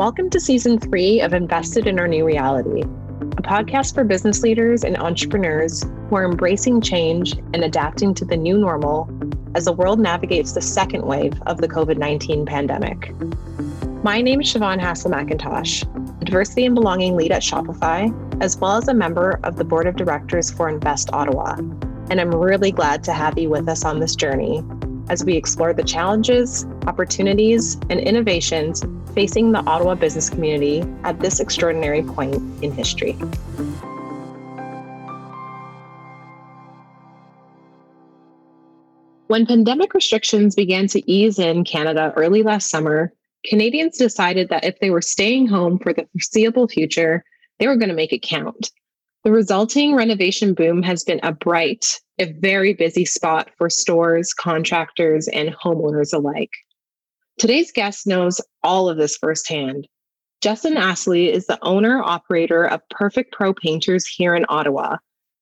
Welcome to season three of Invested in Our New Reality, a podcast for business leaders and entrepreneurs who are embracing change and adapting to the new normal as the world navigates the second wave of the COVID 19 pandemic. My name is Siobhan Hassel McIntosh, diversity and belonging lead at Shopify, as well as a member of the board of directors for Invest Ottawa. And I'm really glad to have you with us on this journey as we explore the challenges, opportunities, and innovations facing the Ottawa business community at this extraordinary point in history. When pandemic restrictions began to ease in Canada early last summer, Canadians decided that if they were staying home for the foreseeable future, they were going to make it count. The resulting renovation boom has been a bright, if very busy spot for stores, contractors, and homeowners alike. Today's guest knows all of this firsthand. Justin Astley is the owner operator of Perfect Pro Painters here in Ottawa,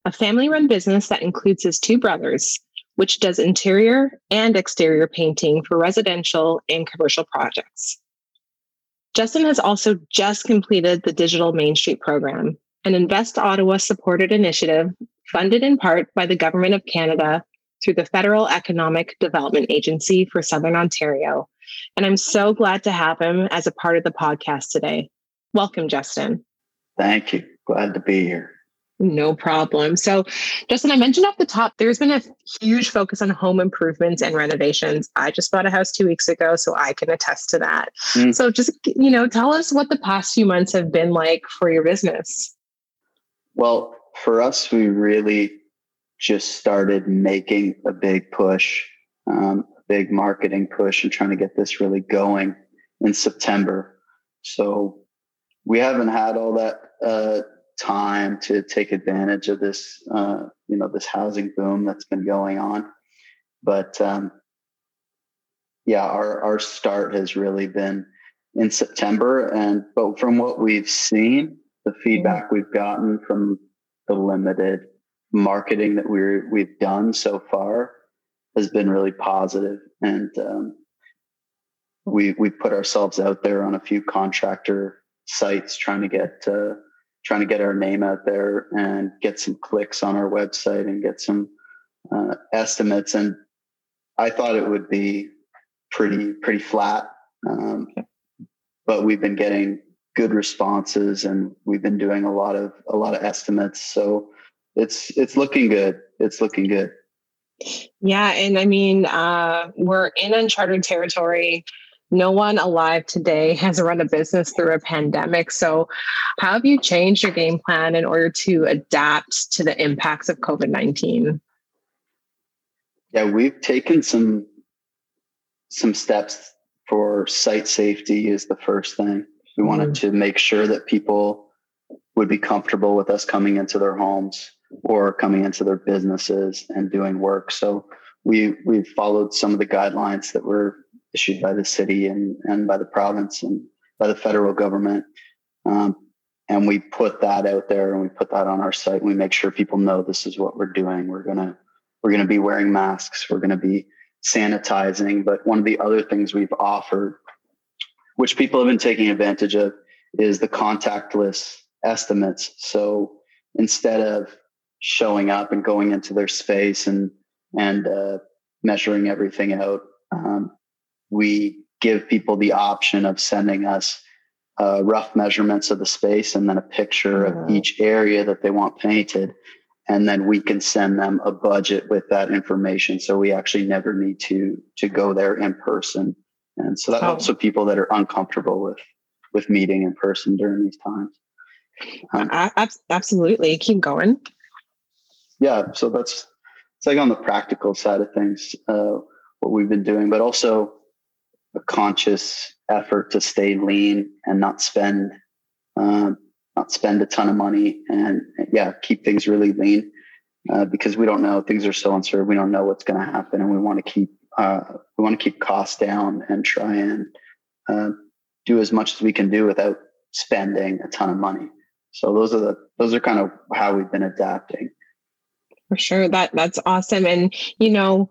a family run business that includes his two brothers, which does interior and exterior painting for residential and commercial projects. Justin has also just completed the Digital Main Street program, an Invest Ottawa supported initiative funded in part by the Government of Canada through the Federal Economic Development Agency for Southern Ontario. And I'm so glad to have him as a part of the podcast today. Welcome, Justin. Thank you. Glad to be here. No problem. So, Justin, I mentioned off the top, there's been a huge focus on home improvements and renovations. I just bought a house two weeks ago, so I can attest to that. Mm. So, just, you know, tell us what the past few months have been like for your business. Well, for us, we really just started making a big push, um, a big marketing push, and trying to get this really going in September. So we haven't had all that uh, time to take advantage of this, uh, you know, this housing boom that's been going on. But um, yeah, our our start has really been in September, and but from what we've seen, the feedback we've gotten from the limited marketing that we're we've done so far has been really positive. And um, we we put ourselves out there on a few contractor sites trying to get uh, trying to get our name out there and get some clicks on our website and get some uh, estimates. And i thought it would be pretty pretty flat. Um, but we've been getting good responses and we've been doing a lot of a lot of estimates. So it's it's looking good. It's looking good. Yeah and i mean uh, we're in uncharted territory. No one alive today has run a business through a pandemic. So how have you changed your game plan in order to adapt to the impacts of covid-19 yeah we've taken some some steps for site safety is the first thing we wanted mm-hmm. to make sure that people would be comfortable with us coming into their homes or coming into their businesses and doing work. So we we followed some of the guidelines that were issued by the city and and by the province and by the federal government. Um, and we put that out there and we put that on our site. We make sure people know this is what we're doing. We're gonna we're gonna be wearing masks. We're gonna be sanitizing. But one of the other things we've offered which people have been taking advantage of, is the contactless estimates. So instead of showing up and going into their space and and uh, measuring everything out, um, we give people the option of sending us uh, rough measurements of the space and then a picture of mm-hmm. each area that they want painted. And then we can send them a budget with that information. So we actually never need to to go there in person and so that helps with people that are uncomfortable with with meeting in person during these times. Um, absolutely. Keep going. Yeah so that's it's like on the practical side of things uh, what we've been doing but also a conscious effort to stay lean and not spend um, not spend a ton of money and yeah keep things really lean uh, because we don't know. Things are so uncertain. We don't know what's going to happen and we want to keep uh, we want to keep costs down and try and uh, do as much as we can do without spending a ton of money. So those are the those are kind of how we've been adapting. For sure, that that's awesome. And you know,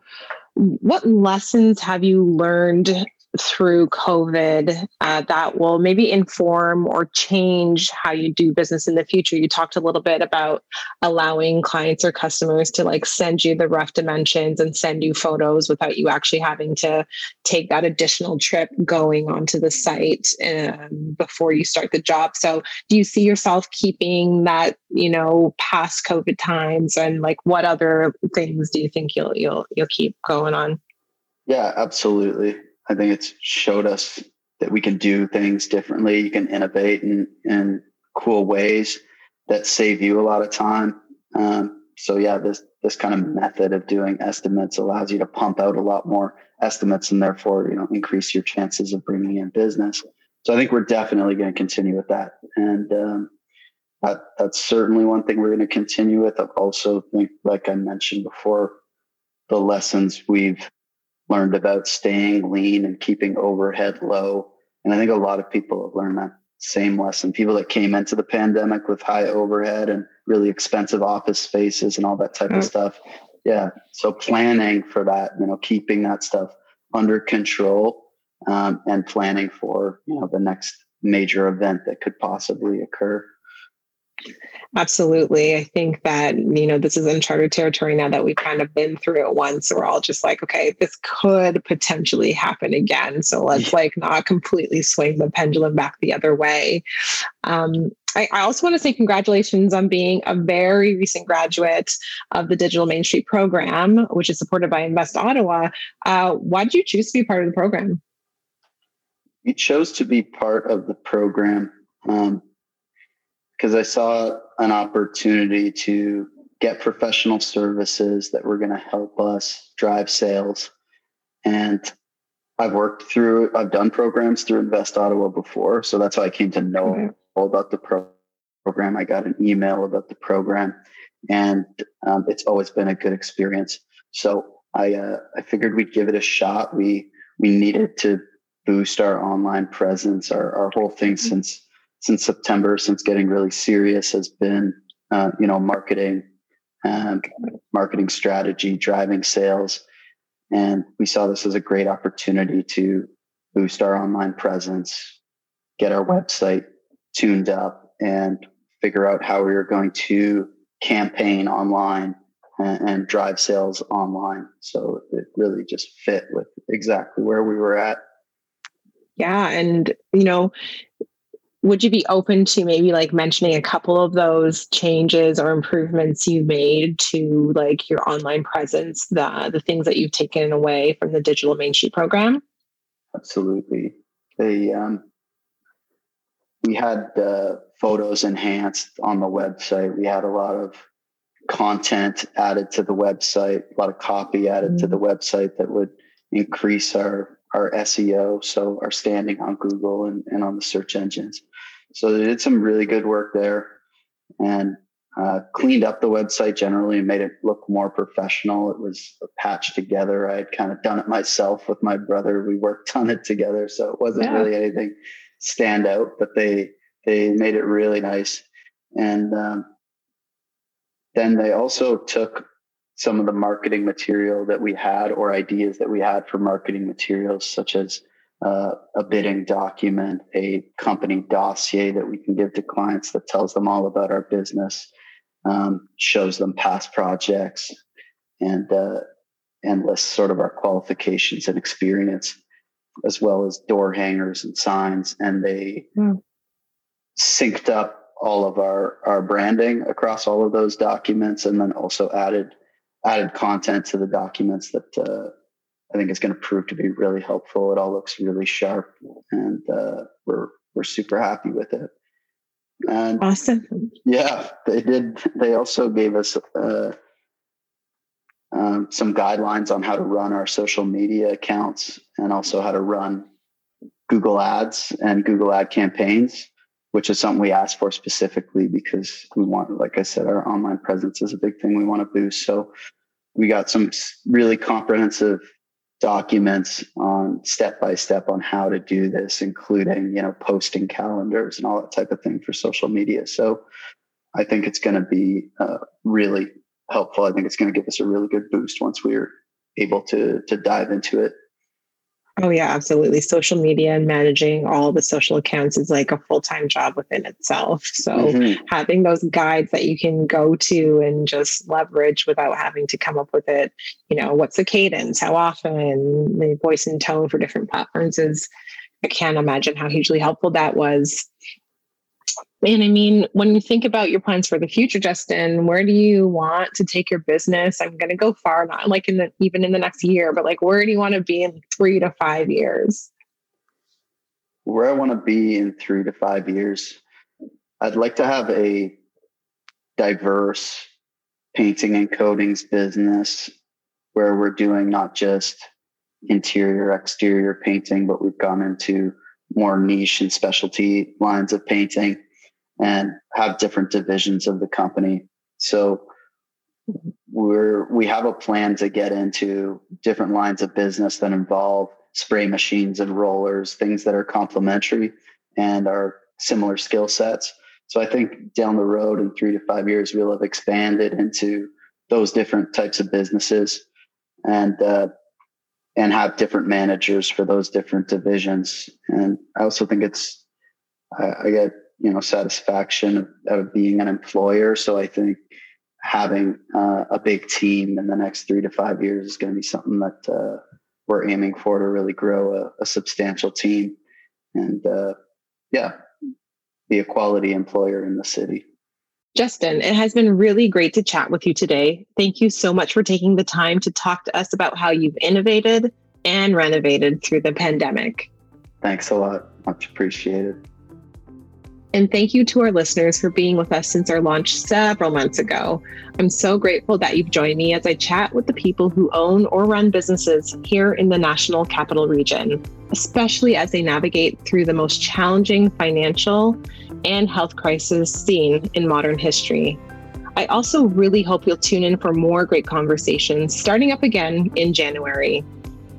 what lessons have you learned through COVID uh, that will maybe inform or change how you do business in the future? You talked a little bit about allowing clients or customers to like send you the rough dimensions and send you photos without you actually having to take that additional trip going onto the site um, before you start the job. So, do you see yourself keeping that, you know, past COVID times, and like what other things do you think you'll you'll you'll keep going on? Yeah, absolutely. I think it's showed us that we can do things differently. You can innovate in, in cool ways that save you a lot of time. Um, so yeah, this this kind of method of doing estimates allows you to pump out a lot more estimates and therefore you know increase your chances of bringing in business. So I think we're definitely going to continue with that, and um, that, that's certainly one thing we're going to continue with. I also think, like I mentioned before, the lessons we've learned about staying lean and keeping overhead low. And I think a lot of people have learned that same lesson. People that came into the pandemic with high overhead and really expensive office spaces and all that type mm. of stuff. Yeah. So planning for that, you know, keeping that stuff under control um, and planning for, you know, the next major event that could possibly occur. Absolutely. I think that, you know, this is uncharted territory now that we've kind of been through it once. We're all just like, okay, this could potentially happen again. So let's like not completely swing the pendulum back the other way. Um, I, I, also want to say congratulations on being a very recent graduate of the Digital Main Street program, which is supported by Invest Ottawa. Uh, why did you choose to be part of the program? We chose to be part of the program um, because I saw an opportunity to get professional services that were going to help us drive sales. And I've worked through, I've done programs through Invest Ottawa before. So that's how I came to know mm-hmm. all about the pro- program. I got an email about the program and um, it's always been a good experience. So I, uh, I figured we'd give it a shot. We, we needed to boost our online presence. Our, our whole thing mm-hmm. since since September, since getting really serious, has been uh, you know marketing, and marketing strategy, driving sales, and we saw this as a great opportunity to boost our online presence, get our website tuned up, and figure out how we were going to campaign online and, and drive sales online. So it really just fit with exactly where we were at. Yeah, and you know, would you be open to maybe like mentioning a couple of those changes or improvements you made to like your online presence the the things that you've taken away from the Digital Main Street program? Absolutely. They um we had the photos enhanced on the website. We had a lot of content added to the website a lot of copy added mm-hmm. to the website that would increase our our SEO, so our standing on Google and, and on the search engines. So they did some really good work there and uh, cleaned up the website generally and made it look more professional. It was patched together. I had kind of done it myself with my brother. We worked on it together, so it wasn't yeah. really anything stand out, but they they made it really nice. And um, then they also took some of the marketing material that we had or ideas that we had for marketing materials, such as uh, a bidding document, a company dossier that we can give to clients that tells them all about our business, um, shows them past projects, and uh, and lists sort of our qualifications and experience, as well as door hangers and signs. And they mm. synced up all of our our branding across all of those documents, and then also added added content to the documents that uh, I think is going to prove to be really helpful. It all looks really sharp, and uh, we're we're super happy with it. And awesome. Yeah, they did. They also gave us uh, um, some guidelines on how to run our social media accounts and also how to run Google Ads and Google Ad campaigns, which is something we asked for specifically because we want, like I said, our online presence is a big thing we want to boost. So we got some really comprehensive documents on step by step on how to do this, including you know posting calendars and all that type of thing for social media. So I think it's going to be uh, really helpful. I think it's going to give us a really good boost once we're able to to dive into it. Oh, yeah, absolutely. Social media and managing all the social accounts is like a full time job within itself. So, mm-hmm. having those guides that you can go to and just leverage without having to come up with it, you know, what's the cadence, how often, the voice and tone for different platforms is, I can't imagine how hugely helpful that was. And I mean, when you think about your plans for the future, Justin, where do you want to take your business? I'm going to go far, not like in the even in the next year, but like where do you want to be in three to five years? Where I want to be in three to five years, I'd like to have a diverse painting and coatings business where we're doing not just interior, exterior painting, but we've gone into more niche and specialty lines of painting and have different divisions of the company. So we're we have a plan to get into different lines of business that involve spray machines and rollers, things that are complementary and are similar skill sets. So I think down the road in three to five years, we'll have expanded into those different types of businesses and uh, and have different managers for those different divisions. And I also think it's I, I get you know satisfaction of, of, being an employer. So I think having uh, a big team in the next three to five years is going to be something that uh, we're aiming for to really grow a, a substantial team and uh, yeah be a quality employer in the city Justin, it has been really great to chat with you today. Thank you so much for taking the time to talk to us about how you've innovated and renovated through the pandemic. Thanks a lot. Much appreciated. And thank you to our listeners for being with us since our launch several months ago. I'm so grateful that you've joined me as I chat with the people who own or run businesses here in the National Capital Region, especially as they navigate through the most challenging financial and health crisis seen in modern history. I also really hope you'll tune in for more great conversations starting up again in January.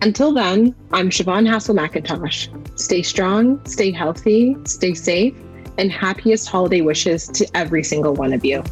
Until then, I'm Siobhan Hassel McIntosh. Stay strong, stay healthy, stay safe, and happiest holiday wishes to every single one of you.